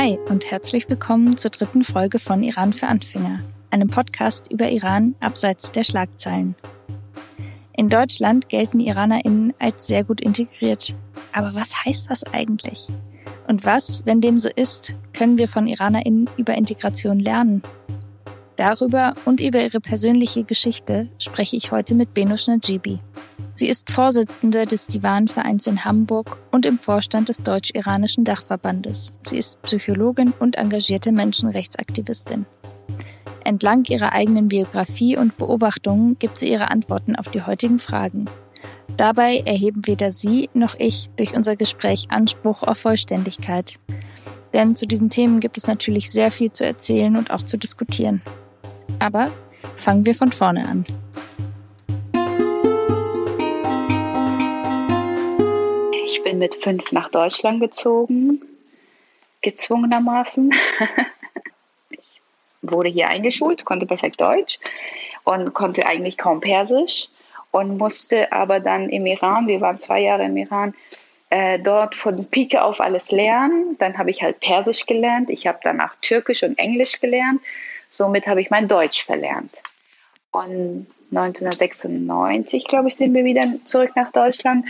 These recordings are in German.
Hi und herzlich willkommen zur dritten Folge von Iran für Anfänger, einem Podcast über Iran abseits der Schlagzeilen. In Deutschland gelten IranerInnen als sehr gut integriert. Aber was heißt das eigentlich? Und was, wenn dem so ist, können wir von IranerInnen über Integration lernen? Darüber und über ihre persönliche Geschichte spreche ich heute mit Benush Najibi. Sie ist Vorsitzende des Divan-Vereins in Hamburg und im Vorstand des Deutsch-Iranischen Dachverbandes. Sie ist Psychologin und engagierte Menschenrechtsaktivistin. Entlang ihrer eigenen Biografie und Beobachtungen gibt sie ihre Antworten auf die heutigen Fragen. Dabei erheben weder sie noch ich durch unser Gespräch Anspruch auf Vollständigkeit. Denn zu diesen Themen gibt es natürlich sehr viel zu erzählen und auch zu diskutieren. Aber fangen wir von vorne an. Ich bin mit fünf nach Deutschland gezogen, gezwungenermaßen. ich wurde hier eingeschult, konnte perfekt Deutsch und konnte eigentlich kaum Persisch und musste aber dann im Iran, wir waren zwei Jahre im Iran, äh, dort von Pike auf alles lernen. Dann habe ich halt Persisch gelernt, ich habe danach Türkisch und Englisch gelernt Somit habe ich mein Deutsch verlernt. Und 1996, glaube ich, sind wir wieder zurück nach Deutschland.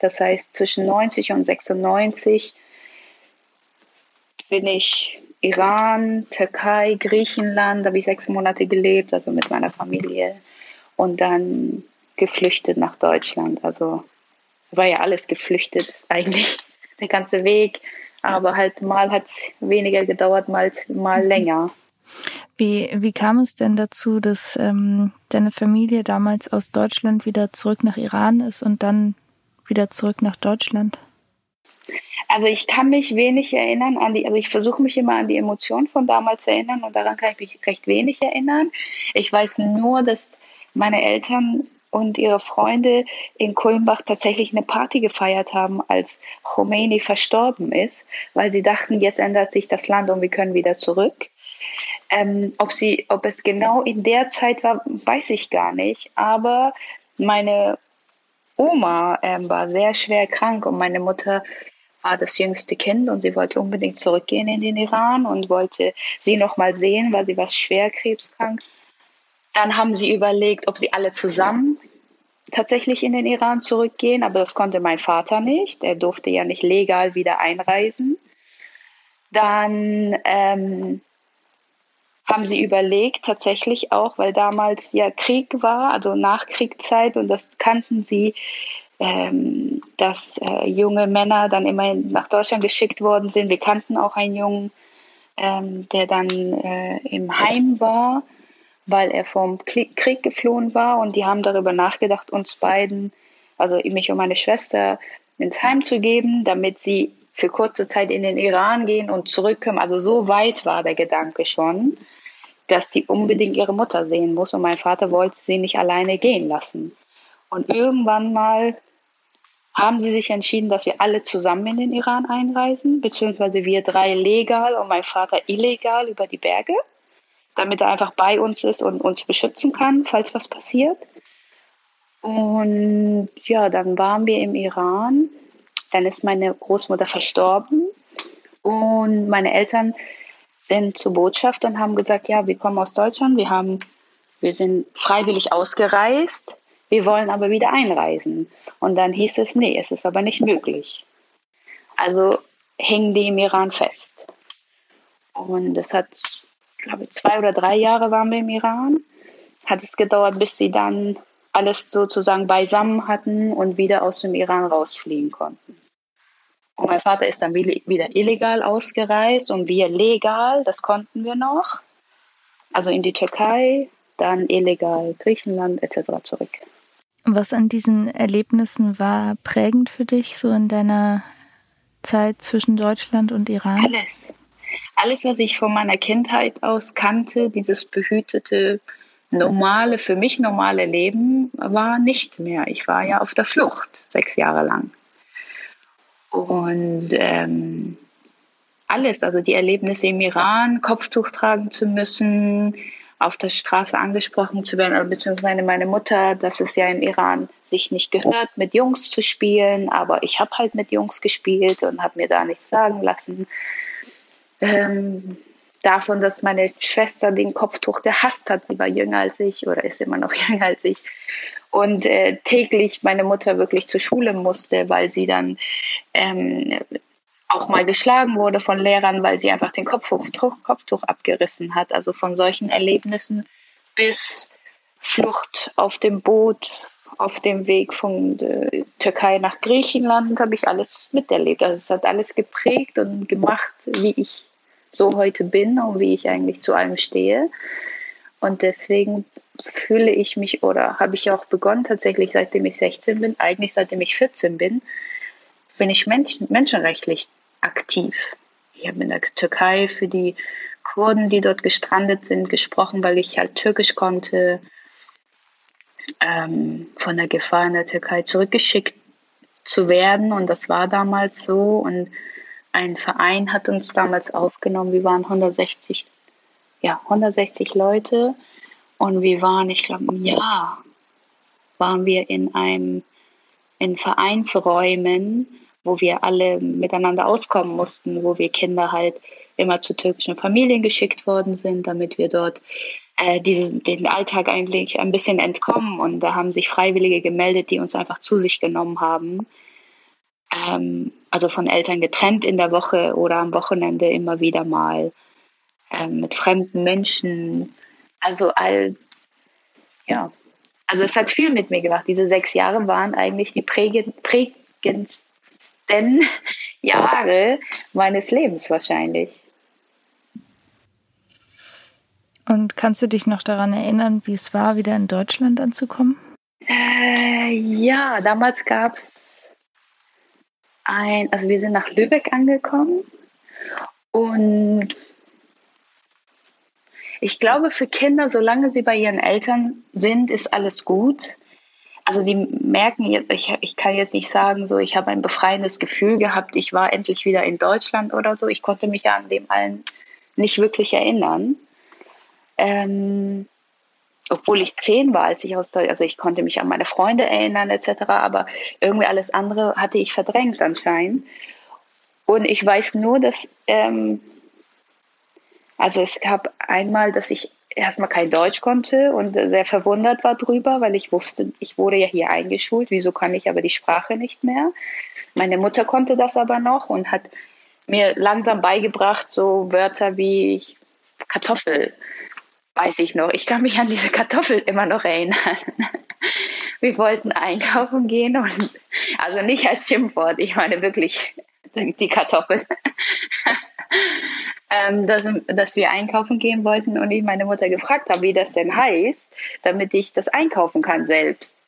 Das heißt, zwischen 90 und 96 bin ich Iran, Türkei, Griechenland, da habe ich sechs Monate gelebt, also mit meiner Familie. Und dann geflüchtet nach Deutschland. Also war ja alles geflüchtet eigentlich, der ganze Weg. Aber halt mal hat es weniger gedauert, mal, mal mhm. länger. Wie, wie kam es denn dazu, dass ähm, deine Familie damals aus Deutschland wieder zurück nach Iran ist und dann wieder zurück nach Deutschland? Also ich kann mich wenig erinnern an die, also ich versuche mich immer an die Emotionen von damals zu erinnern und daran kann ich mich recht wenig erinnern. Ich weiß nur, dass meine Eltern und ihre Freunde in Kulmbach tatsächlich eine Party gefeiert haben, als Khomeini verstorben ist, weil sie dachten, jetzt ändert sich das Land und wir können wieder zurück. Ähm, ob, sie, ob es genau in der Zeit war, weiß ich gar nicht. Aber meine Oma ähm, war sehr schwer krank und meine Mutter war das jüngste Kind und sie wollte unbedingt zurückgehen in den Iran und wollte sie noch mal sehen, weil sie war schwer krebskrank. Dann haben sie überlegt, ob sie alle zusammen tatsächlich in den Iran zurückgehen, aber das konnte mein Vater nicht. Er durfte ja nicht legal wieder einreisen. Dann ähm, haben sie überlegt, tatsächlich auch, weil damals ja Krieg war, also Nachkriegszeit, und das kannten sie, ähm, dass äh, junge Männer dann immer nach Deutschland geschickt worden sind. Wir kannten auch einen Jungen, ähm, der dann äh, im Heim war, weil er vom Krieg geflohen war. Und die haben darüber nachgedacht, uns beiden, also mich und meine Schwester, ins Heim zu geben, damit sie für kurze Zeit in den Iran gehen und zurückkommen. Also so weit war der Gedanke schon dass sie unbedingt ihre Mutter sehen muss und mein Vater wollte sie nicht alleine gehen lassen. Und irgendwann mal haben sie sich entschieden, dass wir alle zusammen in den Iran einreisen, beziehungsweise wir drei legal und mein Vater illegal über die Berge, damit er einfach bei uns ist und uns beschützen kann, falls was passiert. Und ja, dann waren wir im Iran. Dann ist meine Großmutter verstorben und meine Eltern sind zur Botschaft und haben gesagt, ja, wir kommen aus Deutschland, wir haben, wir sind freiwillig ausgereist, wir wollen aber wieder einreisen. Und dann hieß es, nee, es ist aber nicht möglich. Also hängen die im Iran fest. Und es hat, glaube ich, zwei oder drei Jahre waren wir im Iran. Hat es gedauert, bis sie dann alles sozusagen beisammen hatten und wieder aus dem Iran rausfliegen konnten. Und mein Vater ist dann wieder illegal ausgereist und wir legal, das konnten wir noch. Also in die Türkei, dann illegal Griechenland etc. zurück. Was an diesen Erlebnissen war prägend für dich, so in deiner Zeit zwischen Deutschland und Iran? Alles. Alles, was ich von meiner Kindheit aus kannte, dieses behütete, normale, für mich normale Leben, war nicht mehr. Ich war ja auf der Flucht, sechs Jahre lang. Und ähm, alles, also die Erlebnisse im Iran, Kopftuch tragen zu müssen, auf der Straße angesprochen zu werden, also beziehungsweise meine Mutter, dass es ja im Iran sich nicht gehört, mit Jungs zu spielen, aber ich habe halt mit Jungs gespielt und habe mir da nichts sagen lassen. ähm, davon, dass meine Schwester den Kopftuch gehasst hat. Sie war jünger als ich oder ist immer noch jünger als ich. Und äh, täglich meine Mutter wirklich zur Schule musste, weil sie dann ähm, auch mal geschlagen wurde von Lehrern, weil sie einfach den Kopftuch, Kopftuch abgerissen hat. Also von solchen Erlebnissen bis Flucht auf dem Boot, auf dem Weg von der Türkei nach Griechenland, habe ich alles miterlebt. Also es hat alles geprägt und gemacht, wie ich so heute bin und wie ich eigentlich zu allem stehe. Und deswegen fühle ich mich oder habe ich auch begonnen, tatsächlich seitdem ich 16 bin, eigentlich seitdem ich 14 bin, bin ich Menschen, menschenrechtlich aktiv. Ich habe in der Türkei für die Kurden, die dort gestrandet sind, gesprochen, weil ich halt Türkisch konnte, ähm, von der Gefahr in der Türkei zurückgeschickt zu werden. Und das war damals so. Und ein Verein hat uns damals aufgenommen. Wir waren 160, ja, 160 Leute. Und wir waren, ich glaube, ein Jahr waren wir in einem in Vereinsräumen, wo wir alle miteinander auskommen mussten, wo wir Kinder halt immer zu türkischen Familien geschickt worden sind, damit wir dort äh, diesen, den Alltag eigentlich ein bisschen entkommen. Und da haben sich Freiwillige gemeldet, die uns einfach zu sich genommen haben. Ähm, also von Eltern getrennt in der Woche oder am Wochenende immer wieder mal ähm, mit fremden Menschen. Also all, ja, also es hat viel mit mir gemacht. Diese sechs Jahre waren eigentlich die prägend, prägendsten Jahre meines Lebens wahrscheinlich. Und kannst du dich noch daran erinnern, wie es war, wieder in Deutschland anzukommen? Äh, ja, damals gab es ein, also wir sind nach Lübeck angekommen und ich glaube, für Kinder, solange sie bei ihren Eltern sind, ist alles gut. Also die merken jetzt, ich, ich kann jetzt nicht sagen, so ich habe ein befreiendes Gefühl gehabt, ich war endlich wieder in Deutschland oder so. Ich konnte mich ja an dem allen nicht wirklich erinnern. Ähm, obwohl ich zehn war, als ich aus Deutschland, also ich konnte mich an meine Freunde erinnern etc., aber irgendwie alles andere hatte ich verdrängt anscheinend. Und ich weiß nur, dass, ähm, also es gab einmal, dass ich erstmal kein Deutsch konnte und sehr verwundert war drüber, weil ich wusste, ich wurde ja hier eingeschult, wieso kann ich aber die Sprache nicht mehr? Meine Mutter konnte das aber noch und hat mir langsam beigebracht, so Wörter wie Kartoffel weiß ich noch. Ich kann mich an diese Kartoffel immer noch erinnern. Wir wollten einkaufen gehen und also nicht als Schimpfwort, ich meine wirklich die Kartoffel. ähm, dass, dass wir einkaufen gehen wollten und ich meine Mutter gefragt habe, wie das denn heißt, damit ich das einkaufen kann selbst.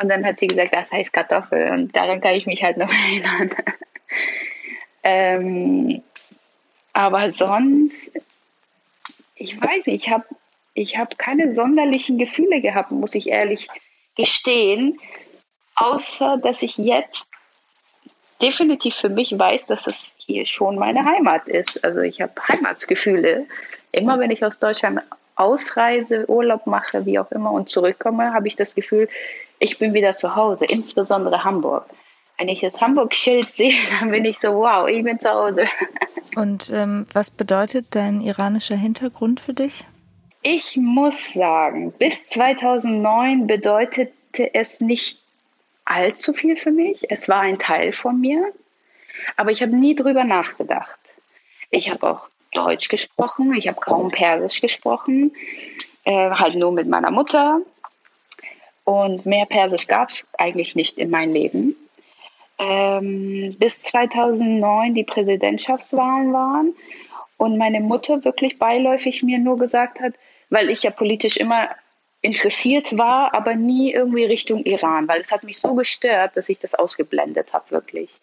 Und dann hat sie gesagt, das heißt Kartoffel und daran kann ich mich halt noch erinnern. ähm, aber sonst ich weiß nicht, ich habe ich hab keine sonderlichen Gefühle gehabt, muss ich ehrlich gestehen, außer dass ich jetzt definitiv für mich weiß, dass es hier schon meine Heimat ist. Also ich habe Heimatsgefühle. Immer wenn ich aus Deutschland ausreise, Urlaub mache, wie auch immer und zurückkomme, habe ich das Gefühl, ich bin wieder zu Hause, insbesondere Hamburg wenn ich das Hamburg-Schild sehe, dann bin ich so, wow, ich bin zu Hause. Und ähm, was bedeutet dein iranischer Hintergrund für dich? Ich muss sagen, bis 2009 bedeutete es nicht allzu viel für mich. Es war ein Teil von mir, aber ich habe nie drüber nachgedacht. Ich habe auch Deutsch gesprochen, ich habe kaum Persisch gesprochen, äh, halt nur mit meiner Mutter. Und mehr Persisch gab es eigentlich nicht in meinem Leben ähm, bis 2009 die Präsidentschaftswahlen waren und meine Mutter wirklich beiläufig mir nur gesagt hat, weil ich ja politisch immer interessiert war, aber nie irgendwie Richtung Iran, weil es hat mich so gestört, dass ich das ausgeblendet habe, wirklich.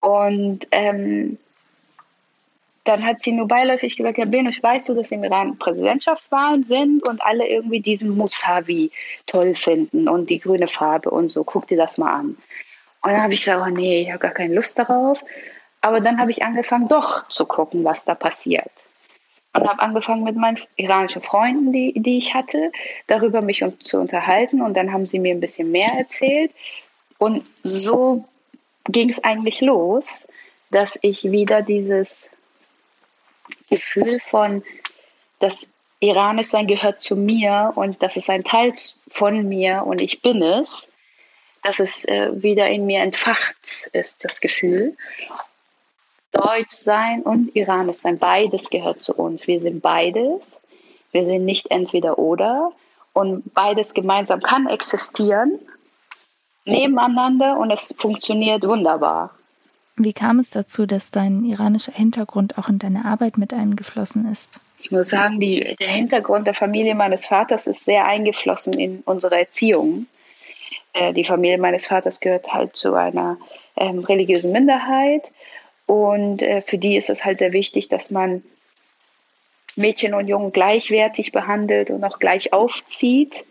Und ähm, dann hat sie nur beiläufig gesagt, ja, Benusch, weißt du, dass im Iran Präsidentschaftswahlen sind und alle irgendwie diesen Musavi toll finden und die grüne Farbe und so, guck dir das mal an. Und dann habe ich gesagt, oh nee, ich habe gar keine Lust darauf. Aber dann habe ich angefangen, doch zu gucken, was da passiert. Und habe angefangen mit meinen iranischen Freunden, die, die ich hatte, darüber mich zu unterhalten. Und dann haben sie mir ein bisschen mehr erzählt. Und so ging es eigentlich los, dass ich wieder dieses Gefühl von, dass Iranisch sein gehört zu mir und das ist ein Teil von mir und ich bin es, dass es äh, wieder in mir entfacht ist, das Gefühl. Deutsch sein und Iranisch sein, beides gehört zu uns. Wir sind beides. Wir sind nicht entweder oder. Und beides gemeinsam kann existieren, nebeneinander und es funktioniert wunderbar. Wie kam es dazu, dass dein iranischer Hintergrund auch in deine Arbeit mit eingeflossen ist? Ich muss sagen, die, der Hintergrund der Familie meines Vaters ist sehr eingeflossen in unsere Erziehung. Äh, die Familie meines Vaters gehört halt zu einer ähm, religiösen Minderheit und äh, für die ist es halt sehr wichtig, dass man Mädchen und Jungen gleichwertig behandelt und auch gleich aufzieht.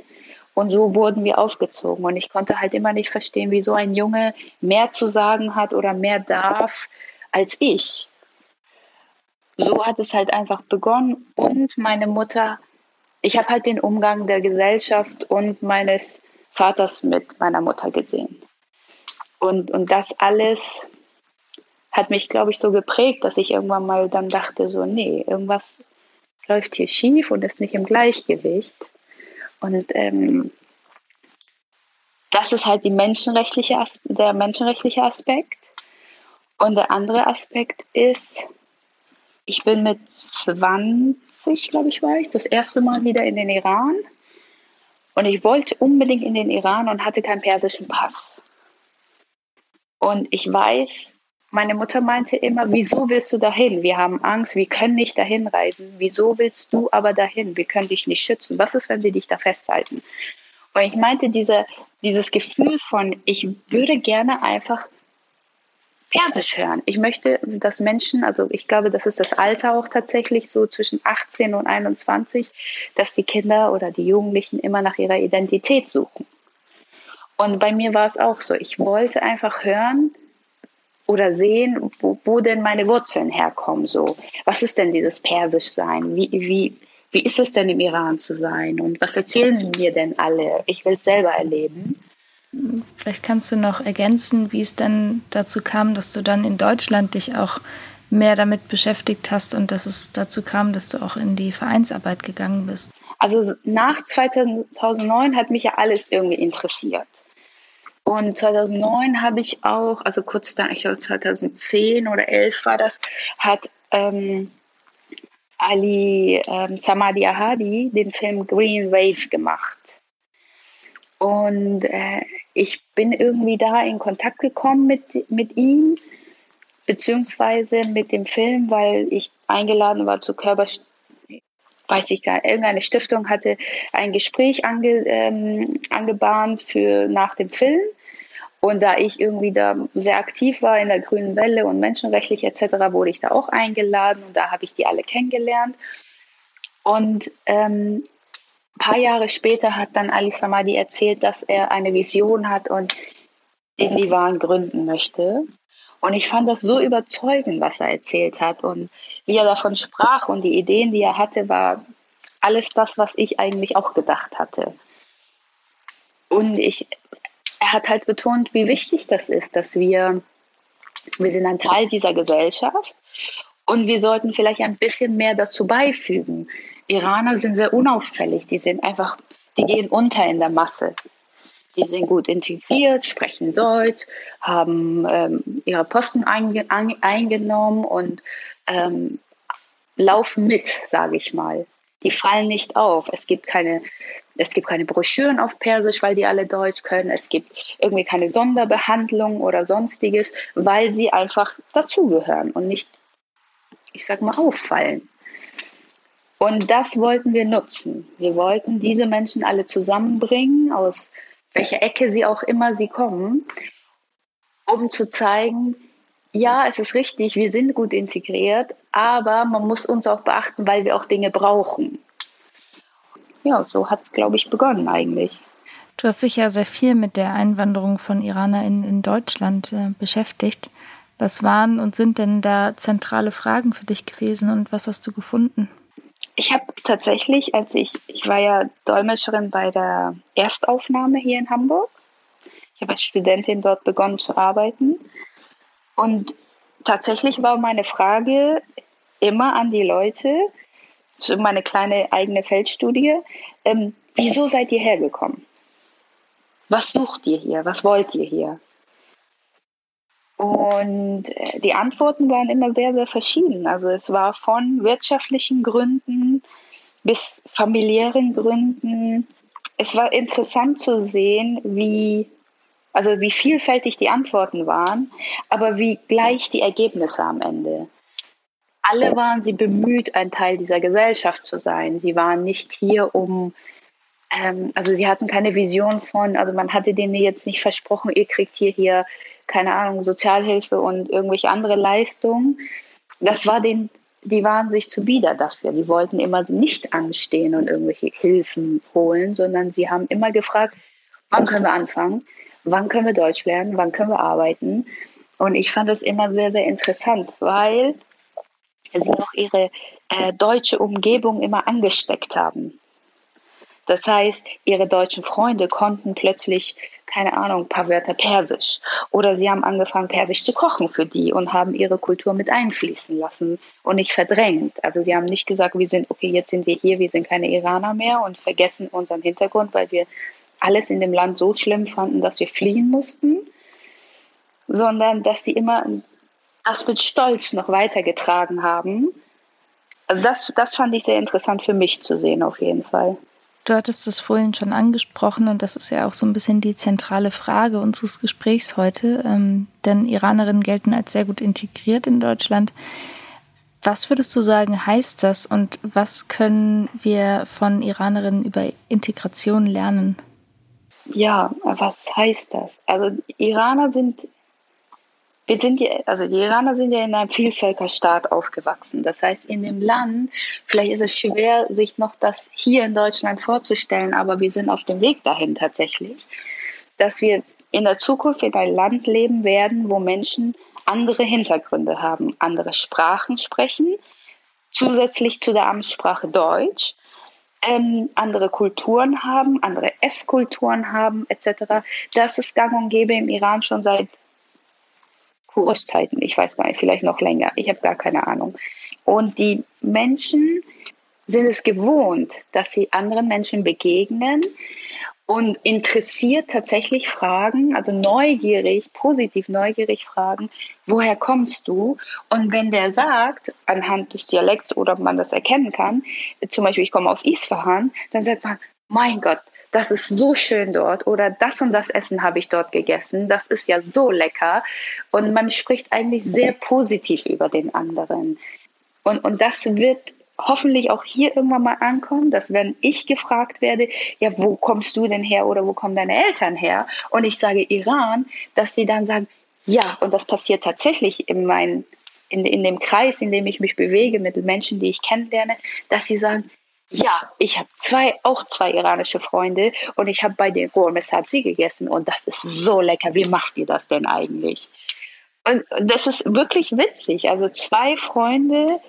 Und so wurden wir aufgezogen. Und ich konnte halt immer nicht verstehen, wieso ein Junge mehr zu sagen hat oder mehr darf als ich. So hat es halt einfach begonnen. Und meine Mutter, ich habe halt den Umgang der Gesellschaft und meines Vaters mit meiner Mutter gesehen. Und, und das alles hat mich, glaube ich, so geprägt, dass ich irgendwann mal dann dachte, so, nee, irgendwas läuft hier schief und ist nicht im Gleichgewicht. Und ähm, das ist halt die menschenrechtliche, der menschenrechtliche Aspekt. Und der andere Aspekt ist, ich bin mit 20, glaube ich, war ich, das erste Mal wieder in den Iran. Und ich wollte unbedingt in den Iran und hatte keinen persischen Pass. Und ich weiß, meine Mutter meinte immer, wieso willst du dahin? Wir haben Angst, wir können nicht dahin reisen. Wieso willst du aber dahin? Wir können dich nicht schützen. Was ist, wenn wir dich da festhalten? Und ich meinte, diese, dieses Gefühl von, ich würde gerne einfach Persisch hören. Ich möchte, dass Menschen, also ich glaube, das ist das Alter auch tatsächlich so zwischen 18 und 21, dass die Kinder oder die Jugendlichen immer nach ihrer Identität suchen. Und bei mir war es auch so. Ich wollte einfach hören, oder sehen, wo, wo denn meine Wurzeln herkommen. So, was ist denn dieses Persischsein? Wie, wie, wie ist es denn im Iran zu sein? Und was erzählen sie mir denn alle? Ich will es selber erleben. Vielleicht kannst du noch ergänzen, wie es denn dazu kam, dass du dann in Deutschland dich auch mehr damit beschäftigt hast und dass es dazu kam, dass du auch in die Vereinsarbeit gegangen bist. Also nach 2009 hat mich ja alles irgendwie interessiert. Und 2009 habe ich auch, also kurz da, ich glaube 2010 oder 11 war das, hat ähm, Ali ähm, Samadi Ahadi den Film Green Wave gemacht. Und äh, ich bin irgendwie da in Kontakt gekommen mit, mit ihm, beziehungsweise mit dem Film, weil ich eingeladen war zu Körper, weiß ich gar nicht, irgendeine Stiftung hatte ein Gespräch ange, ähm, angebahnt für nach dem Film. Und da ich irgendwie da sehr aktiv war in der Grünen Welle und menschenrechtlich etc., wurde ich da auch eingeladen und da habe ich die alle kennengelernt. Und ähm, paar Jahre später hat dann Ali Samadi erzählt, dass er eine Vision hat und den Livan gründen möchte. Und ich fand das so überzeugend, was er erzählt hat und wie er davon sprach und die Ideen, die er hatte, war alles das, was ich eigentlich auch gedacht hatte. Und ich er hat halt betont, wie wichtig das ist, dass wir, wir sind ein Teil dieser Gesellschaft und wir sollten vielleicht ein bisschen mehr dazu beifügen. Iraner sind sehr unauffällig, die sind einfach, die gehen unter in der Masse. Die sind gut integriert, sprechen Deutsch, haben ähm, ihre Posten einge eingenommen und ähm, laufen mit, sage ich mal. Die fallen nicht auf. Es gibt keine es gibt keine Broschüren auf Persisch, weil die alle Deutsch können. Es gibt irgendwie keine Sonderbehandlung oder sonstiges, weil sie einfach dazugehören und nicht, ich sag mal, auffallen. Und das wollten wir nutzen. Wir wollten diese Menschen alle zusammenbringen, aus welcher Ecke sie auch immer sie kommen, um zu zeigen, ja, es ist richtig, wir sind gut integriert, aber man muss uns auch beachten, weil wir auch Dinge brauchen ja, so hat es, glaube ich, begonnen eigentlich. Du hast dich ja sehr viel mit der Einwanderung von IranerInnen in Deutschland äh, beschäftigt. Was waren und sind denn da zentrale Fragen für dich gewesen und was hast du gefunden? Ich habe tatsächlich, als ich, ich war ja Dolmetscherin bei der Erstaufnahme hier in Hamburg. Ich habe als Studentin dort begonnen zu arbeiten. Und tatsächlich war meine Frage, immer an die Leute, so meine kleine eigene Feldstudie, ähm, wieso seid ihr hergekommen? Was sucht ihr hier? Was wollt ihr hier? Und äh, die Antworten waren immer sehr, sehr verschieden. Also es war von wirtschaftlichen Gründen bis familiären Gründen. Es war interessant zu sehen, wie, also wie vielfältig die Antworten waren, aber wie gleich die Ergebnisse am Ende. Alle waren sie bemüht, ein Teil dieser Gesellschaft zu sein. Sie waren nicht hier, um ähm, also sie hatten keine Vision von, also man hatte denen jetzt nicht versprochen, ihr kriegt hier hier, keine Ahnung, Sozialhilfe und irgendwelche andere Leistungen. Das war den, die waren sich zu bieder dafür. Die wollten immer nicht anstehen und irgendwelche Hilfen holen, sondern sie haben immer gefragt, wann können wir anfangen? Wann können wir Deutsch lernen? Wann können wir arbeiten? Und ich fand das immer sehr, sehr interessant, weil sie auch ihre äh, deutsche Umgebung immer angesteckt haben. Das heißt, ihre deutschen Freunde konnten plötzlich, keine Ahnung, ein paar Wörter Persisch. Oder sie haben angefangen, Persisch zu kochen für die und haben ihre Kultur mit einfließen lassen und nicht verdrängt. Also sie haben nicht gesagt, wir sind, okay, jetzt sind wir hier, wir sind keine Iraner mehr und vergessen unseren Hintergrund, weil wir alles in dem Land so schlimm fanden, dass wir fliehen mussten, sondern dass sie immer das mit Stolz noch weitergetragen haben. Also das, das fand ich sehr interessant für mich zu sehen, auf jeden Fall. Du hattest es vorhin schon angesprochen und das ist ja auch so ein bisschen die zentrale Frage unseres Gesprächs heute, ähm, denn Iranerinnen gelten als sehr gut integriert in Deutschland. Was würdest du sagen, heißt das und was können wir von Iranerinnen über Integration lernen? Ja, was heißt das? Also Iraner sind wir sind ja, also die Iraner sind ja in einem Vielvölkerstaat aufgewachsen. Das heißt, in dem Land, vielleicht ist es schwer, sich noch das hier in Deutschland vorzustellen, aber wir sind auf dem Weg dahin tatsächlich, dass wir in der Zukunft in ein Land leben werden, wo Menschen andere Hintergründe haben, andere Sprachen sprechen, zusätzlich zu der Amtssprache Deutsch, ähm, andere Kulturen haben, andere Esskulturen haben, etc. Das ist gang und gäbe im Iran schon seit Kurszeiten, ich weiß gar nicht, vielleicht noch länger, ich habe gar keine Ahnung. Und die Menschen sind es gewohnt, dass sie anderen Menschen begegnen und interessiert tatsächlich fragen, also neugierig, positiv neugierig fragen, woher kommst du? Und wenn der sagt, anhand des Dialekts oder man das erkennen kann, zum Beispiel ich komme aus Isfahan, dann sagt man, mein Gott, das ist so schön dort oder das und das Essen habe ich dort gegessen, das ist ja so lecker. Und man spricht eigentlich sehr positiv über den anderen. Und, und das wird hoffentlich auch hier irgendwann mal ankommen, dass wenn ich gefragt werde, ja, wo kommst du denn her oder wo kommen deine Eltern her? Und ich sage Iran, dass sie dann sagen, ja, und das passiert tatsächlich in meinen in, in dem Kreis, in dem ich mich bewege, mit Menschen, die ich kennenlerne, dass sie sagen, ja, ich habe zwei, auch zwei iranische Freunde und ich habe bei den Gourmet Sabzi gegessen und das ist so lecker. Wie macht ihr das denn eigentlich? Und das ist wirklich witzig. Also zwei Freunde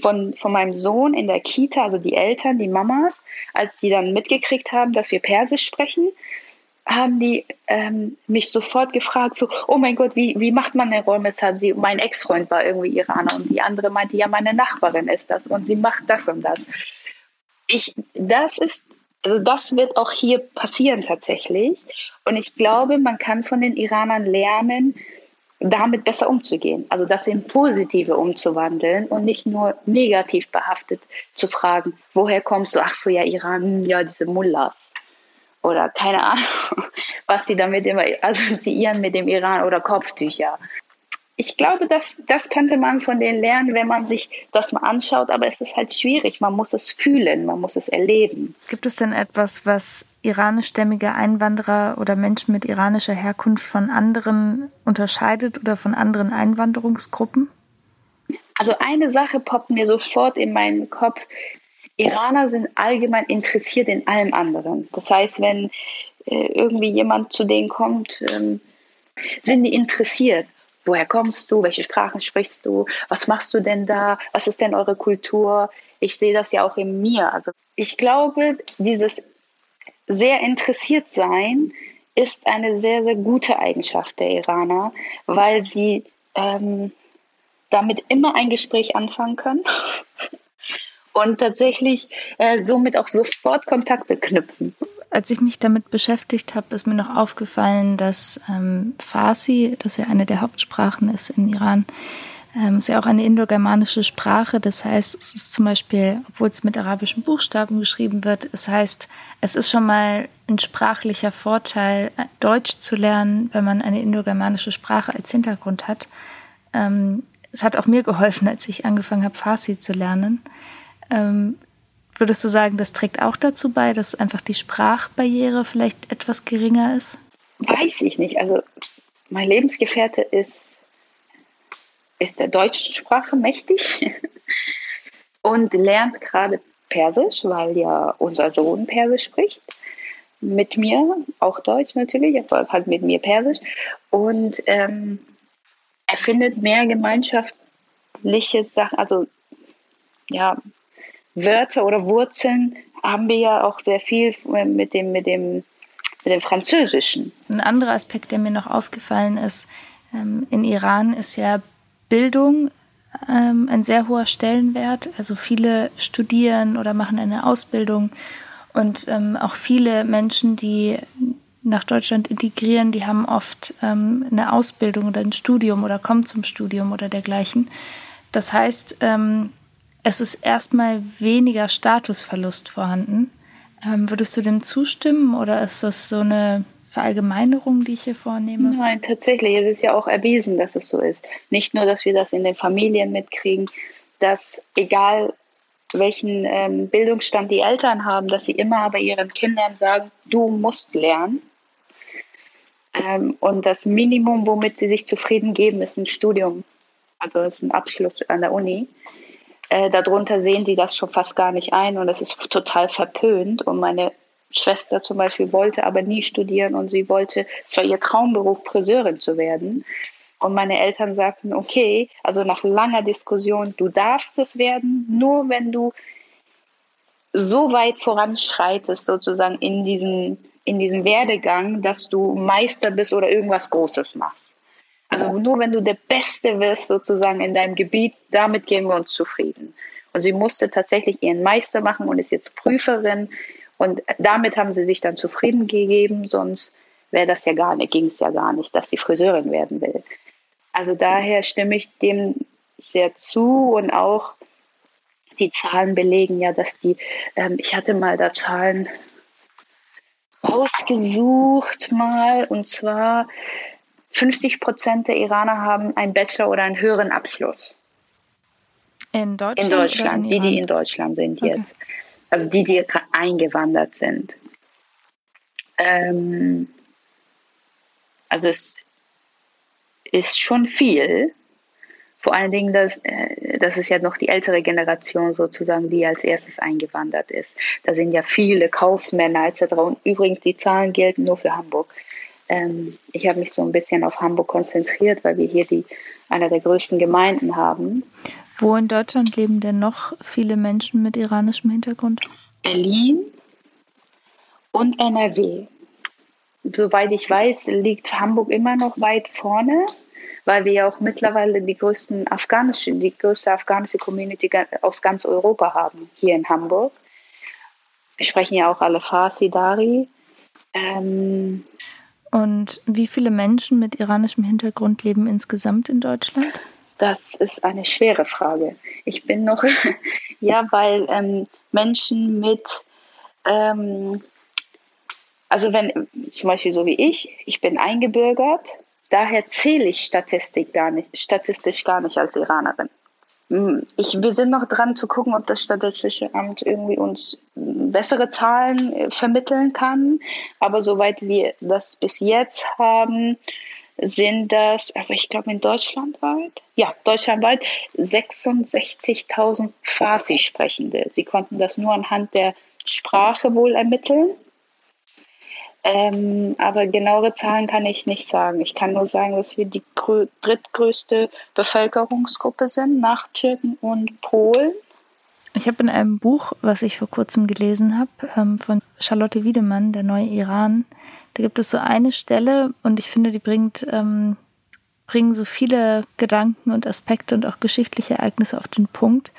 von, von meinem Sohn in der Kita, also die Eltern, die Mamas, als die dann mitgekriegt haben, dass wir Persisch sprechen, haben die ähm, mich sofort gefragt, so, oh mein Gott, wie, wie macht man eine Rolle? Sabzi? Mein Ex-Freund war irgendwie Iraner und die andere meinte, ja, meine Nachbarin ist das und sie macht das und das ich, das ist, also das wird auch hier passieren tatsächlich. Und ich glaube, man kann von den Iranern lernen, damit besser umzugehen. Also das in positive umzuwandeln und nicht nur negativ behaftet zu fragen, woher kommst du? Ach so, ja, Iran, hm, ja, diese Mullahs. Oder keine Ahnung, was sie damit immer assoziieren mit dem Iran oder Kopftücher ich glaube, das, das könnte man von denen lernen, wenn man sich das mal anschaut, aber es ist halt schwierig. Man muss es fühlen, man muss es erleben. Gibt es denn etwas, was iranischstämmige Einwanderer oder Menschen mit iranischer Herkunft von anderen unterscheidet oder von anderen Einwanderungsgruppen? Also eine Sache poppt mir sofort in meinen Kopf. Iraner sind allgemein interessiert in allem anderen. Das heißt, wenn äh, irgendwie jemand zu denen kommt, ähm, sind die interessiert woher kommst du, welche Sprachen sprichst du, was machst du denn da, was ist denn eure Kultur? Ich sehe das ja auch in mir. Also ich glaube, dieses sehr interessiert sein ist eine sehr, sehr gute Eigenschaft der Iraner, weil sie ähm, damit immer ein Gespräch anfangen können und tatsächlich äh, somit auch sofort Kontakte knüpfen. Als ich mich damit beschäftigt habe, ist mir noch aufgefallen, dass ähm, Farsi, das ja eine der Hauptsprachen ist in Iran, ähm, ist ja auch eine indogermanische Sprache. Das heißt, es ist zum Beispiel, obwohl es mit arabischen Buchstaben geschrieben wird, es heißt, es ist schon mal ein sprachlicher Vorteil, Deutsch zu lernen, wenn man eine indogermanische Sprache als Hintergrund hat. Ähm, es hat auch mir geholfen, als ich angefangen habe, Farsi zu lernen. Ähm, würdest du sagen, das trägt auch dazu bei, dass einfach die Sprachbarriere vielleicht etwas geringer ist? Weiß ich nicht. Also mein Lebensgefährte ist ist der deutschen Sprache mächtig und lernt gerade Persisch, weil ja unser Sohn Persisch spricht. Mit mir, auch Deutsch natürlich, aber halt mit mir Persisch. Und ähm, er findet mehr gemeinschaftliche Sachen, also ja, Wörter oder Wurzeln haben wir ja auch sehr viel mit dem, mit dem, mit dem Französischen. Ein anderer Aspekt, der mir noch aufgefallen ist, ähm, in Iran ist ja Bildung ähm, ein sehr hoher Stellenwert. Also viele studieren oder machen eine Ausbildung und ähm, auch viele Menschen, die nach Deutschland integrieren, die haben oft eine Ausbildung oder ein Studium oder kommen zum Studium oder dergleichen. Das heißt, es ist erstmal weniger Statusverlust vorhanden. Ähm, würdest du dem zustimmen oder ist das so eine Verallgemeinerung, die ich hier vornehme? Nein, tatsächlich. Es ist ja auch erwiesen, dass es so ist. Nicht nur, dass wir das in den Familien mitkriegen, dass egal welchen ähm, Bildungsstand die Eltern haben, dass sie immer aber ihren Kindern sagen, du musst lernen. Ähm, und das Minimum, womit sie sich zufrieden geben, ist ein Studium. Also ist ein Abschluss an der Uni. Äh, darunter sehen die das schon fast gar nicht ein und das ist total verpönt. Und meine Schwester zum Beispiel wollte aber nie studieren und sie wollte, es war ihr Traumberuf, Friseurin zu werden. Und meine Eltern sagten, okay, also nach langer Diskussion, du darfst es werden, nur wenn du so weit voranschreitest, sozusagen in diesen, in diesem Werdegang, dass du Meister bist oder irgendwas Großes machst. Also nur wenn du der Beste wirst, sozusagen in deinem Gebiet, damit geben wir uns zufrieden. Und sie musste tatsächlich ihren Meister machen und ist jetzt Prüferin und damit haben sie sich dann zufrieden gegeben, sonst wäre das ja gar nicht, ging es ja gar nicht, dass sie Friseurin werden will. Also daher stimme ich dem sehr zu und auch die Zahlen belegen ja, dass die, ähm, ich hatte mal da Zahlen rausgesucht mal und zwar 50 Prozent der Iraner haben einen Bachelor oder einen höheren Abschluss. In Deutschland? In Deutschland, in die, die in Deutschland sind okay. jetzt also die, die eingewandert sind. Ähm, also es ist schon viel. Vor allen Dingen, dass, äh, das ist ja noch die ältere Generation sozusagen, die als erstes eingewandert ist. Da sind ja viele Kaufmänner etc. Und übrigens, die Zahlen gelten nur für Hamburg. Ähm, ich habe mich so ein bisschen auf Hamburg konzentriert, weil wir hier die, einer der größten Gemeinden haben. Wo in Deutschland leben denn noch viele Menschen mit iranischem Hintergrund? Berlin und NRW. Soweit ich weiß, liegt Hamburg immer noch weit vorne, weil wir ja auch mittlerweile die größten afghanische, die größte afghanische Community aus ganz Europa haben, hier in Hamburg. Wir sprechen ja auch alle Farsi, Dari. Ähm, und wie viele Menschen mit iranischem Hintergrund leben insgesamt in Deutschland? Das ist eine schwere Frage. Ich bin noch, ja, weil ähm, Menschen mit, ähm, also wenn zum Beispiel so wie ich, ich bin eingebürgert, daher zähle ich Statistik gar nicht, statistisch gar nicht als Iranerin. Hm, ich, wir sind noch dran zu gucken, ob das Statistische Amt irgendwie uns bessere Zahlen äh, vermitteln kann. Aber soweit wir das bis jetzt haben, sind das, aber ich glaube in Deutschland weit, ja, deutschlandweit 66.000 Farsi-Sprechende. Sie konnten das nur anhand der Sprache wohl ermitteln. Ähm, aber genauere Zahlen kann ich nicht sagen. Ich kann nur sagen, dass wir die drittgrößte Bevölkerungsgruppe sind nach Türken und Polen. Ich habe in einem Buch, was ich vor kurzem gelesen habe, ähm, von Charlotte Wiedemann, Der neue Iran, da gibt es so eine Stelle und ich finde, die bringt ähm, bringen so viele Gedanken und Aspekte und auch geschichtliche Ereignisse auf den Punkt.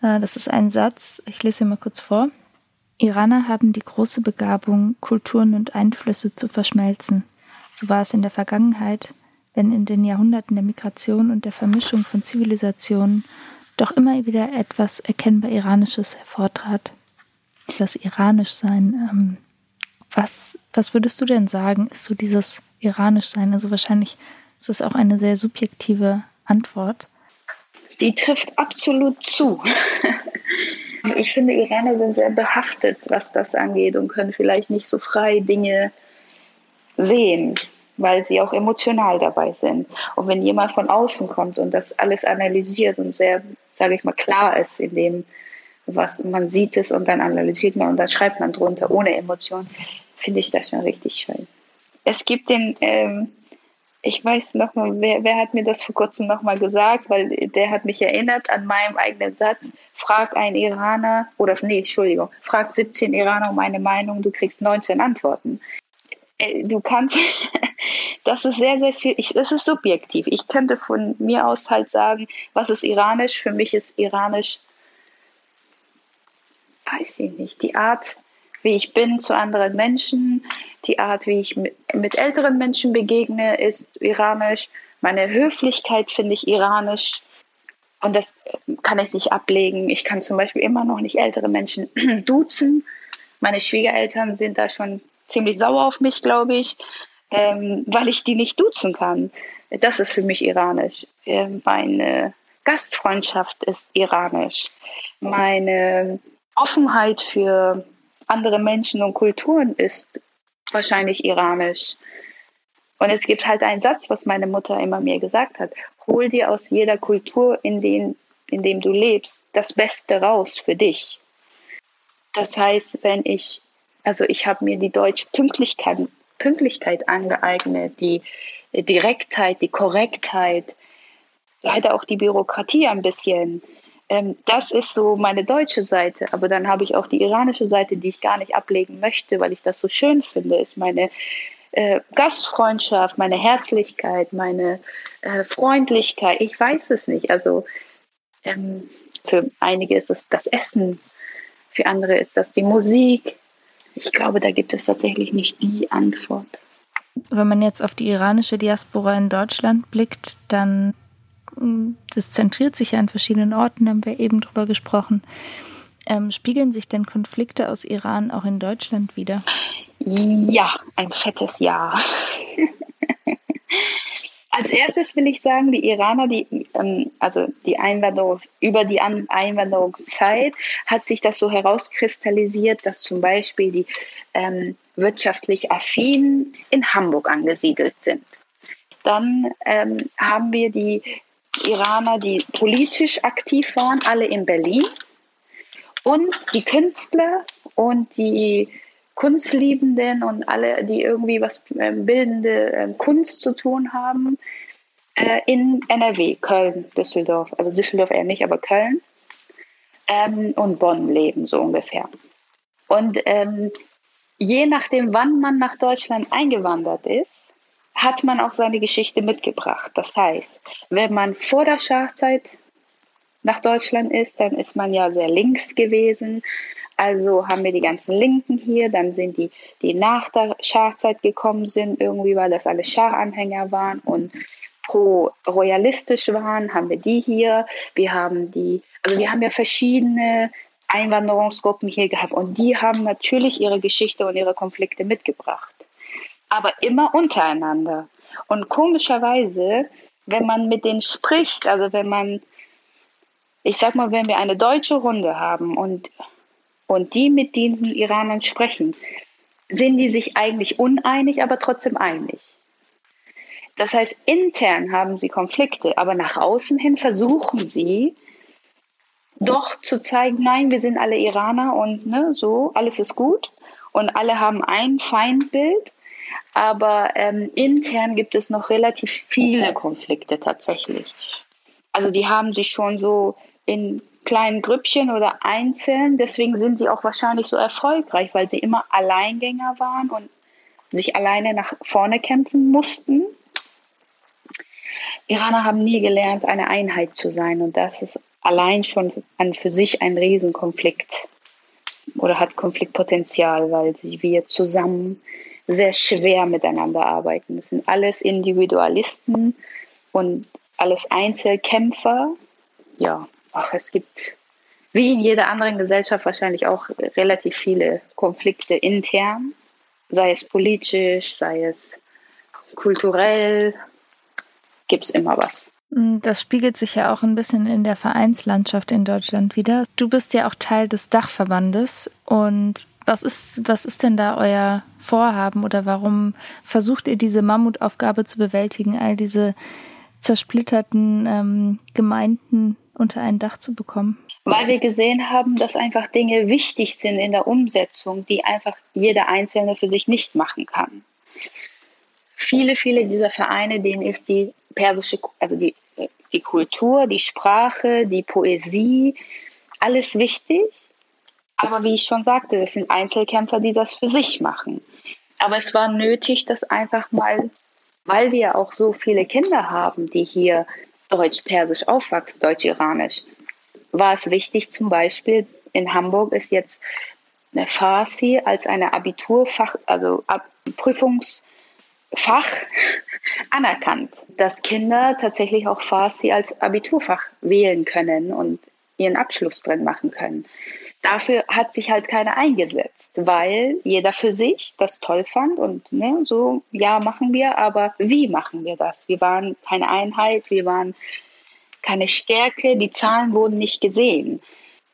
Äh, das ist ein Satz, ich lese ihn mal kurz vor. Iraner haben die große Begabung, Kulturen und Einflüsse zu verschmelzen. So war es in der Vergangenheit, wenn in den Jahrhunderten der Migration und der Vermischung von Zivilisationen doch immer wieder etwas erkennbar Iranisches hervortrat. Das Iranischsein, ähm, was, was würdest du denn sagen, ist so dieses Iranischsein? Also wahrscheinlich ist es auch eine sehr subjektive Antwort. Die trifft absolut zu. Ich finde, Iraner sind sehr behaftet, was das angeht und können vielleicht nicht so frei Dinge sehen, weil sie auch emotional dabei sind. Und wenn jemand von außen kommt und das alles analysiert und sehr, sage ich mal, klar ist in dem, was man sieht es und dann analysiert man und dann schreibt man drunter ohne Emotion, finde ich das schon richtig schön. Es gibt den, ähm, ich weiß noch mal, wer, wer hat mir das vor kurzem noch mal gesagt, weil der hat mich erinnert an meinem eigenen Satz, frag einen Iraner, oder nee, Entschuldigung, frag 17 Iraner um eine Meinung, du kriegst 19 Antworten. Äh, du kannst, das ist sehr, sehr schwierig, das ist subjektiv. Ich könnte von mir aus halt sagen, was ist iranisch? Für mich ist iranisch, weiß ich nicht, die Art, wie ich bin zu anderen Menschen, die Art, wie ich mit, älteren Menschen begegne, ist iranisch. Meine Höflichkeit finde ich iranisch. Und das kann ich nicht ablegen. Ich kann zum Beispiel immer noch nicht ältere Menschen duzen. Meine Schwiegereltern sind da schon ziemlich sauer auf mich, glaube ich, ähm, weil ich die nicht duzen kann. Das ist für mich iranisch. Ähm, meine Gastfreundschaft ist iranisch. Meine Offenheit für andere Menschen und Kulturen ist wahrscheinlich iranisch. Und es gibt halt einen Satz, was meine Mutter immer mir gesagt hat. Hol dir aus jeder Kultur, in, den, in dem du lebst, das Beste raus für dich. Das heißt, wenn ich, also ich habe mir die deutsche Pünktlichkeit, Pünktlichkeit angeeignet, die Direktheit, die Korrektheit, leider auch die Bürokratie ein bisschen, ähm, das ist so meine deutsche Seite. Aber dann habe ich auch die iranische Seite, die ich gar nicht ablegen möchte, weil ich das so schön finde, ist meine äh, Gastfreundschaft, meine Herzlichkeit, meine äh, Freundlichkeit. Ich weiß es nicht. Also ähm, für einige ist es das Essen, für andere ist das die Musik. Ich glaube, da gibt es tatsächlich nicht die Antwort. Wenn man jetzt auf die iranische Diaspora in Deutschland blickt, dann das zentriert sich ja an verschiedenen Orten, haben wir eben drüber gesprochen. Ähm, spiegeln sich denn Konflikte aus Iran auch in Deutschland wieder? Ja, ein fettes Ja. Als erstes will ich sagen, die Iraner, die, ähm, also die Einwanderung, über die Einwanderungszeit hat sich das so herauskristallisiert, dass zum Beispiel die ähm, wirtschaftlich affin in Hamburg angesiedelt sind. Dann ähm, haben wir die Iraner, die politisch aktiv waren, alle in Berlin. Und die Künstler und die Kunstliebenden und alle, die irgendwie was äh, bildende äh, Kunst zu tun haben, äh, in NRW, Köln, Düsseldorf, also Düsseldorf eher nicht, aber Köln ähm, und Bonn leben, so ungefähr. Und ähm, je nachdem, wann man nach Deutschland eingewandert ist, hat man auch seine Geschichte mitgebracht. Das heißt, wenn man vor der Schachzeit nach Deutschland ist, dann ist man ja sehr links gewesen. Also haben wir die ganzen Linken hier, dann sind die, die nach der Schachzeit gekommen sind, irgendwie, weil das alle Schachanhänger waren und pro-royalistisch waren, haben wir die hier. Wir haben die, also wir haben ja verschiedene Einwanderungsgruppen hier gehabt und die haben natürlich ihre Geschichte und ihre Konflikte mitgebracht aber immer untereinander. Und komischerweise, wenn man mit denen spricht, also wenn man, ich sag mal, wenn wir eine deutsche Runde haben und, und die mit diesen Iranern sprechen, sind die sich eigentlich uneinig, aber trotzdem einig. Das heißt, intern haben sie Konflikte, aber nach außen hin versuchen sie, doch zu zeigen, nein, wir sind alle Iraner und ne, so, alles ist gut. Und alle haben ein Feindbild aber ähm, intern gibt es noch relativ viele Konflikte tatsächlich. Also die haben sich schon so in kleinen Grüppchen oder einzeln, deswegen sind sie auch wahrscheinlich so erfolgreich, weil sie immer Alleingänger waren und sich alleine nach vorne kämpfen mussten. Iraner haben nie gelernt, eine Einheit zu sein. Und das ist allein schon an für sich ein Riesenkonflikt oder hat Konfliktpotenzial, weil wir zusammen sehr schwer miteinander arbeiten. Das sind alles Individualisten und alles Einzelkämpfer. Ja, ach, es gibt wie in jeder anderen Gesellschaft wahrscheinlich auch relativ viele Konflikte intern, sei es politisch, sei es kulturell, gibt es immer was. Mm, das spiegelt sich ja auch ein bisschen in der Vereinslandschaft in Deutschland wieder. Du bist ja auch Teil des Dachverbandes. Und was ist, was ist denn da euer Vorhaben oder warum versucht ihr diese Mammutaufgabe zu bewältigen, all diese zersplitterten ähm, Gemeinden unter ein Dach zu bekommen? Weil wir gesehen haben, dass einfach Dinge wichtig sind in der Umsetzung, die einfach jeder Einzelne für sich nicht machen kann. Viele, viele dieser Vereine, denen ist die persische, also die, die Kultur, die Sprache, die Poesie, alles wichtig. Aber wie ich schon sagte, das sind Einzelkämpfer, die das für sich machen. Aber es war nötig, das einfach mal, weil wir auch so viele Kinder haben, die hier Deutsch-Persisch aufwachsen, Deutsch-Iranisch, war es wichtig, zum Beispiel in Hamburg ist jetzt eine Farsi als eine Abiturfach, also Prüfungs- Fach anerkannt, dass Kinder tatsächlich auch Farsi als Abiturfach wählen können und ihren Abschluss drin machen können. Dafür hat sich halt keiner eingesetzt, weil jeder für sich das toll fand und ne, so, ja, machen wir, aber wie machen wir das? Wir waren keine Einheit, wir waren keine Stärke, die Zahlen wurden nicht gesehen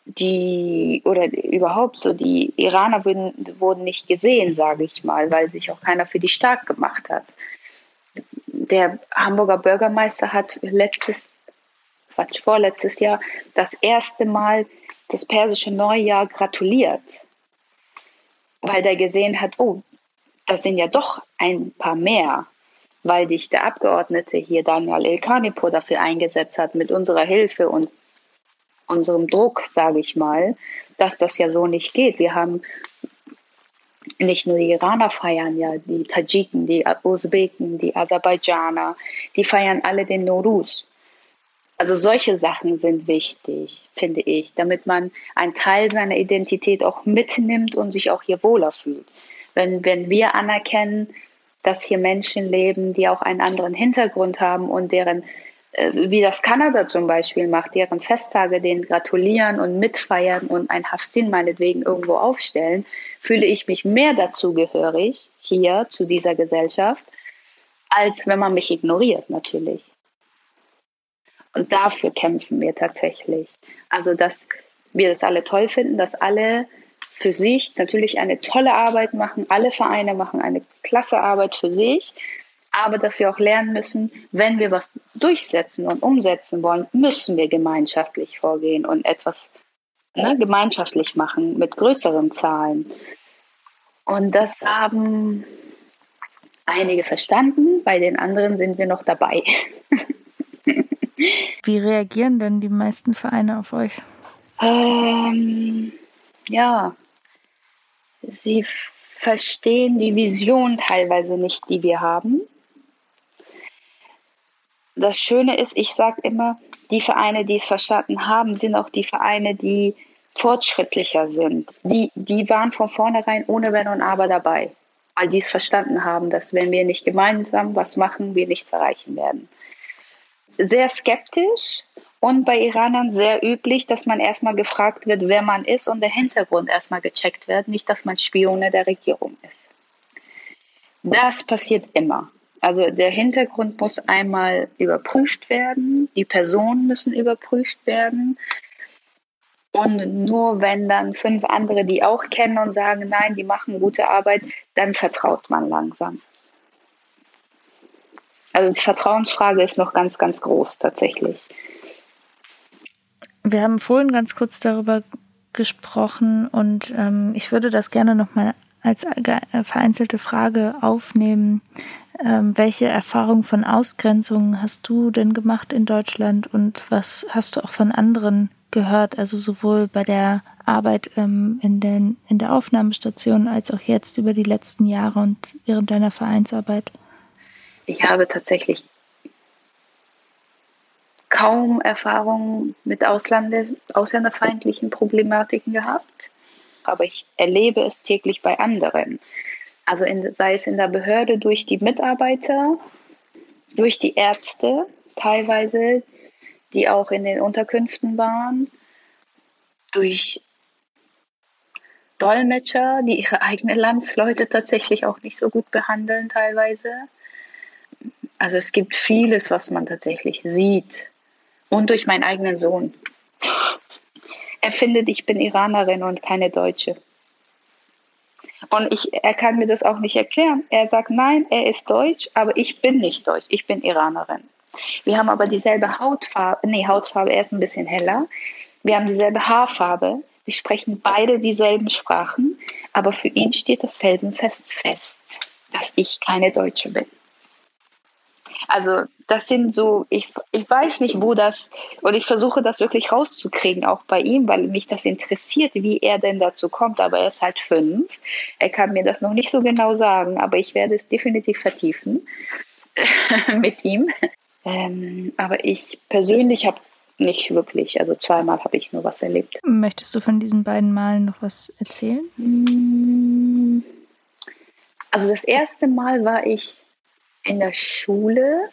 die oder überhaupt so die Iraner wurden, wurden nicht gesehen, sage ich mal, weil sich auch keiner für die stark gemacht hat. Der Hamburger Bürgermeister hat letztes, Quatsch, vorletztes Jahr das erste Mal das persische Neujahr gratuliert, weil der gesehen hat, oh, das sind ja doch ein paar mehr, weil dich der Abgeordnete hier Daniel El-Kanipur dafür eingesetzt hat mit unserer Hilfe und unserem Druck, sage ich mal, dass das ja so nicht geht. Wir haben nicht nur die Iraner feiern ja, die Tadschiken, die Usbeken, die Aserbaidschaner, die feiern alle den Norus. Also solche Sachen sind wichtig, finde ich, damit man einen Teil seiner Identität auch mitnimmt und sich auch hier wohler fühlt. Wenn, wenn wir anerkennen, dass hier Menschen leben, die auch einen anderen Hintergrund haben und deren wie das Kanada zum Beispiel macht, deren Festtage denen gratulieren und mitfeiern und ein Hafsin meinetwegen irgendwo aufstellen, fühle ich mich mehr dazu gehörig hier zu dieser Gesellschaft, als wenn man mich ignoriert natürlich. Und dafür kämpfen wir tatsächlich. Also, dass wir das alle toll finden, dass alle für sich natürlich eine tolle Arbeit machen. Alle Vereine machen eine klasse Arbeit für sich aber dass wir auch lernen müssen, wenn wir was durchsetzen und umsetzen wollen, müssen wir gemeinschaftlich vorgehen und etwas ne, gemeinschaftlich machen mit größeren Zahlen. Und das haben einige verstanden, bei den anderen sind wir noch dabei. Wie reagieren denn die meisten Vereine auf euch? Ähm, ja, sie verstehen die Vision teilweise nicht, die wir haben das Schöne ist, ich sage immer, die Vereine, die es verstanden haben, sind auch die Vereine, die fortschrittlicher sind. Die, die waren von vornherein ohne Wenn und Aber dabei, weil die es verstanden haben, dass wenn wir nicht gemeinsam was machen, wir nichts erreichen werden. Sehr skeptisch und bei Iranern sehr üblich, dass man erstmal gefragt wird, wer man ist und der Hintergrund erstmal gecheckt wird, nicht, dass man Spione der Regierung ist. Das passiert immer. Also der Hintergrund muss einmal überprüft werden, die Personen müssen überprüft werden. Und nur wenn dann fünf andere die auch kennen und sagen, nein, die machen gute Arbeit, dann vertraut man langsam. Also die Vertrauensfrage ist noch ganz, ganz groß tatsächlich. Wir haben vorhin ganz kurz darüber gesprochen und ähm, ich würde das gerne nochmal als vereinzelte Frage aufnehmen. Ähm, welche Erfahrung von Ausgrenzungen hast du denn gemacht in Deutschland und was hast du auch von anderen gehört? Also sowohl bei der Arbeit ähm, in, den, in der Aufnahmestation als auch jetzt über die letzten Jahre und während deiner Vereinsarbeit? Ich habe tatsächlich kaum Erfahrungen mit Ausländer, ausländerfeindlichen Problematiken gehabt, aber ich erlebe es täglich bei anderen. Also in, sei es in der Behörde durch die Mitarbeiter, durch die Ärzte teilweise, die auch in den Unterkünften waren, durch Dolmetscher, die ihre eigenen Landsleute tatsächlich auch nicht so gut behandeln teilweise. Also es gibt vieles, was man tatsächlich sieht. Und durch meinen eigenen Sohn. Er findet, ich bin Iranerin und keine Deutsche. Und ich, er kann mir das auch nicht erklären. Er sagt, nein, er ist deutsch, aber ich bin nicht deutsch, ich bin Iranerin. Wir haben aber dieselbe Hautfarbe, nee, Hautfarbe, er ist ein bisschen heller. Wir haben dieselbe Haarfarbe. Wir sprechen beide dieselben Sprachen, aber für ihn steht das felsenfest fest, dass ich keine Deutsche bin. Also das sind so, ich, ich weiß nicht, wo das, und ich versuche das wirklich rauszukriegen, auch bei ihm, weil mich das interessiert, wie er denn dazu kommt. Aber er ist halt fünf. Er kann mir das noch nicht so genau sagen, aber ich werde es definitiv vertiefen mit ihm. Ähm, aber ich persönlich habe nicht wirklich, also zweimal habe ich nur was erlebt. Möchtest du von diesen beiden Malen noch was erzählen? Mm. Also das erste Mal war ich in der Schule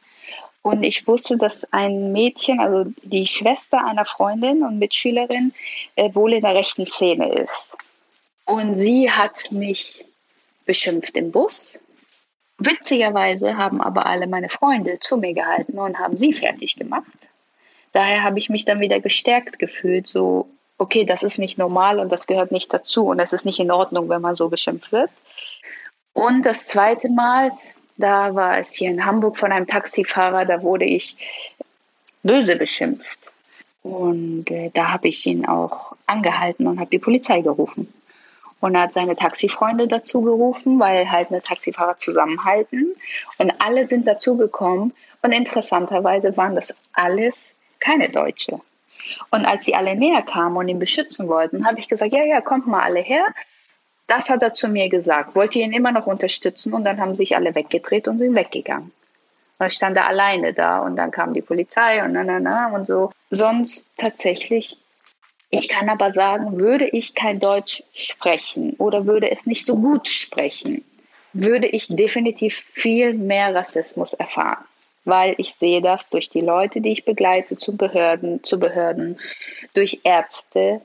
und ich wusste, dass ein Mädchen, also die Schwester einer Freundin und Mitschülerin, äh, wohl in der rechten Szene ist. Und sie hat mich beschimpft im Bus. Witzigerweise haben aber alle meine Freunde zu mir gehalten und haben sie fertig gemacht. Daher habe ich mich dann wieder gestärkt gefühlt, so, okay, das ist nicht normal und das gehört nicht dazu und es ist nicht in Ordnung, wenn man so beschimpft wird. Und das zweite Mal da war es hier in Hamburg von einem Taxifahrer, da wurde ich böse beschimpft. Und äh, da habe ich ihn auch angehalten und habe die Polizei gerufen. Und er hat seine Taxifreunde dazu gerufen, weil halt eine Taxifahrer zusammenhalten. Und alle sind dazugekommen. Und interessanterweise waren das alles keine Deutsche. Und als sie alle näher kamen und ihn beschützen wollten, habe ich gesagt, ja, ja, kommt mal alle her. Das hat er zu mir gesagt, wollte ihn immer noch unterstützen und dann haben sich alle weggedreht und sind weggegangen. Dann stand er alleine da und dann kam die Polizei und na, na, na und so. Sonst tatsächlich, ich kann aber sagen, würde ich kein Deutsch sprechen oder würde es nicht so gut sprechen, würde ich definitiv viel mehr Rassismus erfahren. Weil ich sehe das durch die Leute, die ich begleite zu Behörden, zu Behörden, durch Ärzte,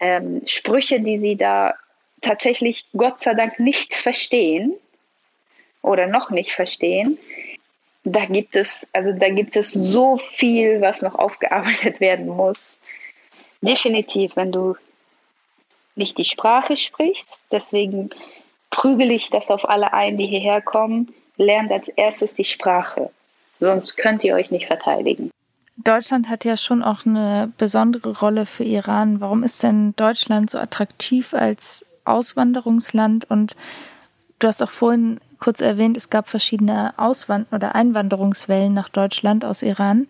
ähm, Sprüche, die sie da tatsächlich Gott sei Dank nicht verstehen oder noch nicht verstehen, da gibt es, also da gibt es so viel, was noch aufgearbeitet werden muss. Definitiv, wenn du nicht die Sprache sprichst, deswegen prügel ich das auf alle ein, die hierher kommen, lernt als erstes die Sprache. Sonst könnt ihr euch nicht verteidigen. Deutschland hat ja schon auch eine besondere Rolle für Iran. Warum ist denn Deutschland so attraktiv als Auswanderungsland und du hast auch vorhin kurz erwähnt, es gab verschiedene Auswand oder Einwanderungswellen nach Deutschland aus Iran.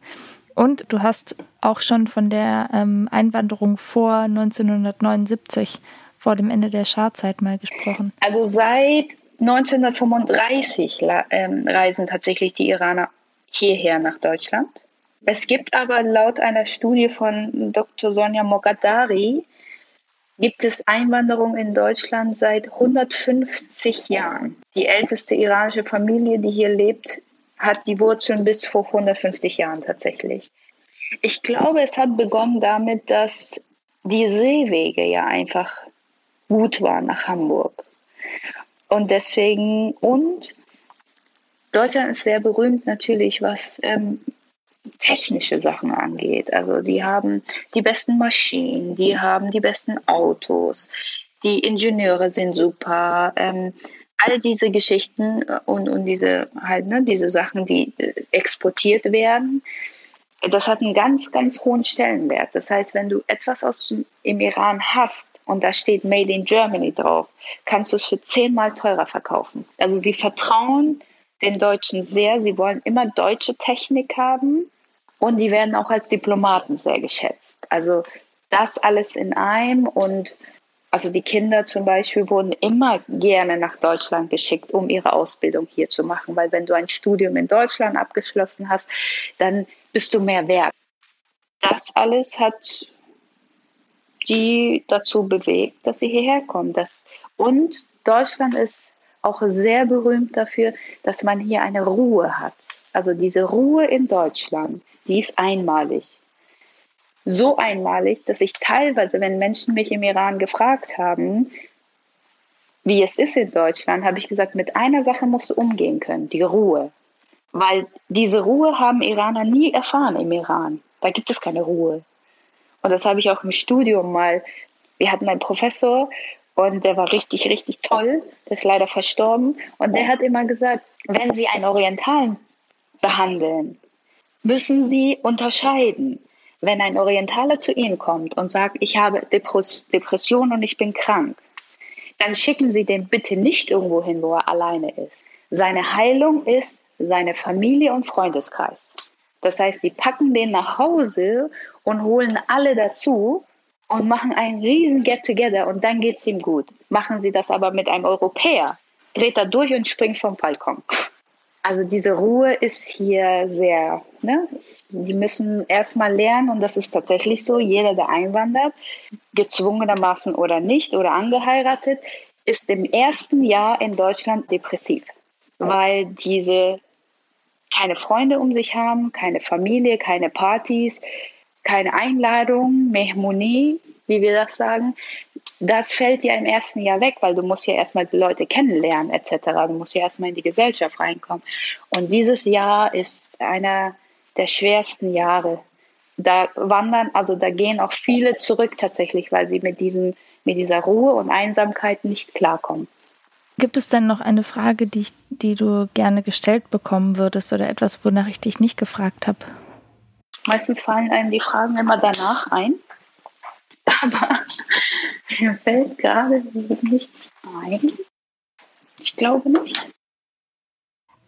Und du hast auch schon von der ähm, Einwanderung vor 1979, vor dem Ende der Scharzeit mal gesprochen. Also seit 1935 ähm, reisen tatsächlich die Iraner hierher nach Deutschland. Es gibt aber laut einer Studie von Dr. Sonja Mogadari gibt es Einwanderung in Deutschland seit 150 Jahren. Die älteste iranische Familie, die hier lebt, hat die Wurzeln bis vor 150 Jahren tatsächlich. Ich glaube, es hat begonnen damit, dass die Seewege ja einfach gut waren nach Hamburg. Und deswegen, und Deutschland ist sehr berühmt natürlich, was ähm, technische Sachen angeht. Also die haben die besten Maschinen, die haben die besten Autos, die Ingenieure sind super. Ähm, all diese Geschichten äh, und, und diese halt, ne, diese Sachen, die äh, exportiert werden, das hat einen ganz, ganz hohen Stellenwert. Das heißt, wenn du etwas aus dem, im Iran hast und da steht Made in Germany drauf, kannst du es für zehnmal teurer verkaufen. Also sie vertrauen den Deutschen sehr. Sie wollen immer deutsche Technik haben und die werden auch als Diplomaten sehr geschätzt. Also das alles in einem und also die Kinder zum Beispiel wurden immer gerne nach Deutschland geschickt, um ihre Ausbildung hier zu machen, weil wenn du ein Studium in Deutschland abgeschlossen hast, dann bist du mehr wert. das alles hat die dazu bewegt, dass sie hierher kommen. Das, und Deutschland ist auch sehr berühmt dafür, dass man hier eine Ruhe hat. Also diese Ruhe in Deutschland, die ist einmalig. So einmalig, dass ich teilweise, wenn Menschen mich im Iran gefragt haben, wie es ist in Deutschland, habe ich gesagt, mit einer Sache musst du umgehen können, die Ruhe. Weil diese Ruhe haben Iraner nie erfahren im Iran. Da gibt es keine Ruhe. Und das habe ich auch im Studium mal. Wir hatten einen Professor und der war richtig, richtig toll. Der ist leider verstorben. Und der hat immer gesagt, wenn Sie einen Orientalen behandeln, müssen Sie unterscheiden. Wenn ein Orientaler zu Ihnen kommt und sagt, ich habe Depression und ich bin krank, dann schicken Sie den bitte nicht irgendwo hin, wo er alleine ist. Seine Heilung ist seine Familie und Freundeskreis. Das heißt, sie packen den nach Hause und holen alle dazu und machen einen riesen Get-Together und dann geht es ihm gut. Machen sie das aber mit einem Europäer, dreht er durch und springt vom Balkon. Also diese Ruhe ist hier sehr, ne? Die müssen erstmal lernen und das ist tatsächlich so. Jeder, der einwandert, gezwungenermaßen oder nicht oder angeheiratet, ist im ersten Jahr in Deutschland depressiv, weil diese keine Freunde um sich haben, keine Familie, keine Partys, keine Einladung, Mehmonie, wie wir das sagen, das fällt ja im ersten Jahr weg, weil du musst ja erstmal die Leute kennenlernen etc. Du musst ja erstmal in die Gesellschaft reinkommen. Und dieses Jahr ist einer der schwersten Jahre. Da wandern, also da gehen auch viele zurück tatsächlich, weil sie mit, diesem, mit dieser Ruhe und Einsamkeit nicht klarkommen. Gibt es denn noch eine Frage, die, ich, die du gerne gestellt bekommen würdest oder etwas, wonach ich dich nicht gefragt habe? Meistens fallen einem die Fragen immer danach ein. Aber mir fällt gerade nichts ein. Ich glaube nicht.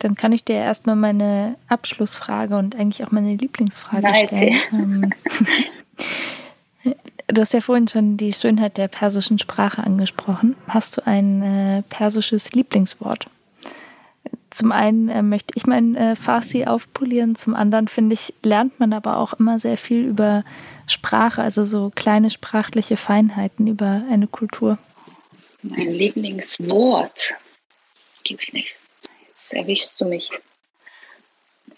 Dann kann ich dir erstmal meine Abschlussfrage und eigentlich auch meine Lieblingsfrage Nein, stellen. Ähm, Du hast ja vorhin schon die Schönheit der persischen Sprache angesprochen. Hast du ein äh, persisches Lieblingswort? Zum einen äh, möchte ich mein äh, Farsi aufpolieren, zum anderen finde ich, lernt man aber auch immer sehr viel über Sprache, also so kleine sprachliche Feinheiten über eine Kultur. Mein Lieblingswort gibt es nicht. Jetzt erwischst du mich.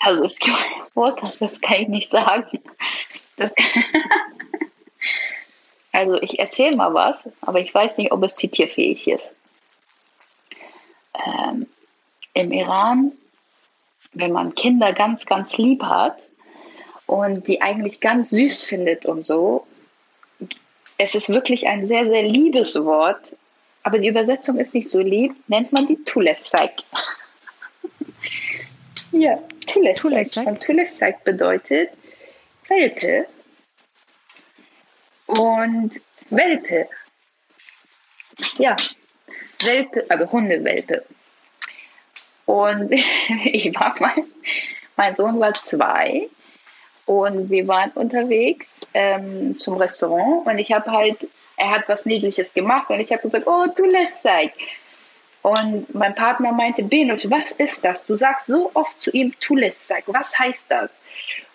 Also es gibt ein Wort, das kann ich nicht sagen. Also ich erzähle mal was, aber ich weiß nicht, ob es zitierfähig ist. Ähm, Im Iran, wenn man Kinder ganz, ganz lieb hat und die eigentlich ganz süß findet und so, es ist wirklich ein sehr, sehr liebes Wort, aber die Übersetzung ist nicht so lieb, nennt man die Tulesek. ja, Tulesek. Und Tulesek bedeutet Welpe und Welpe. Ja, Welpe, also Hundewelpe. Und ich war mal, mein Sohn war zwei und wir waren unterwegs ähm, zum Restaurant und ich habe halt, er hat was Niedliches gemacht und ich habe gesagt, oh, du lässt sein. Und mein Partner meinte, Benus, was ist das? Du sagst so oft zu ihm, Tulessak, was heißt das?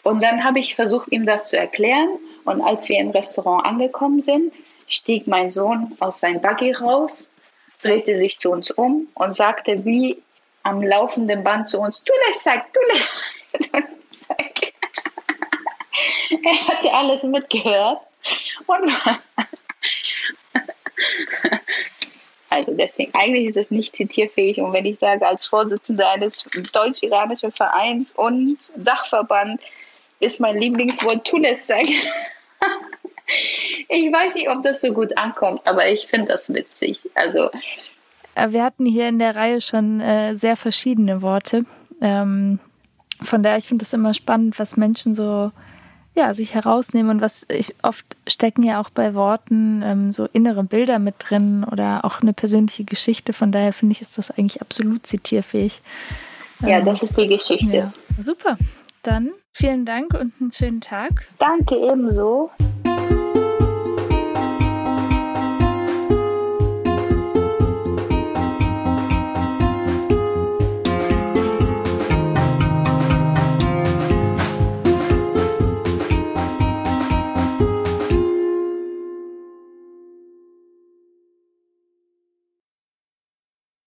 Und dann habe ich versucht, ihm das zu erklären. Und als wir im Restaurant angekommen sind, stieg mein Sohn aus seinem Buggy raus, drehte sich zu uns um und sagte wie am laufenden Band zu uns, Tulessak, Tulessak. er hatte alles mitgehört und Also deswegen, eigentlich ist es nicht zitierfähig. Und wenn ich sage, als Vorsitzender eines deutsch-iranischen Vereins und Dachverband ist mein Lieblingswort Tunesek. ich weiß nicht, ob das so gut ankommt, aber ich finde das witzig. Also wir hatten hier in der Reihe schon äh, sehr verschiedene Worte. Ähm, von daher, ich finde es immer spannend, was Menschen so ja, sich herausnehmen und was ich oft stecken ja auch bei Worten ähm, so innere Bilder mit drin oder auch eine persönliche Geschichte. Von daher finde ich, ist das eigentlich absolut zitierfähig. Ja, ähm, das ist die Geschichte. Ja. Super. Dann vielen Dank und einen schönen Tag. Danke ebenso.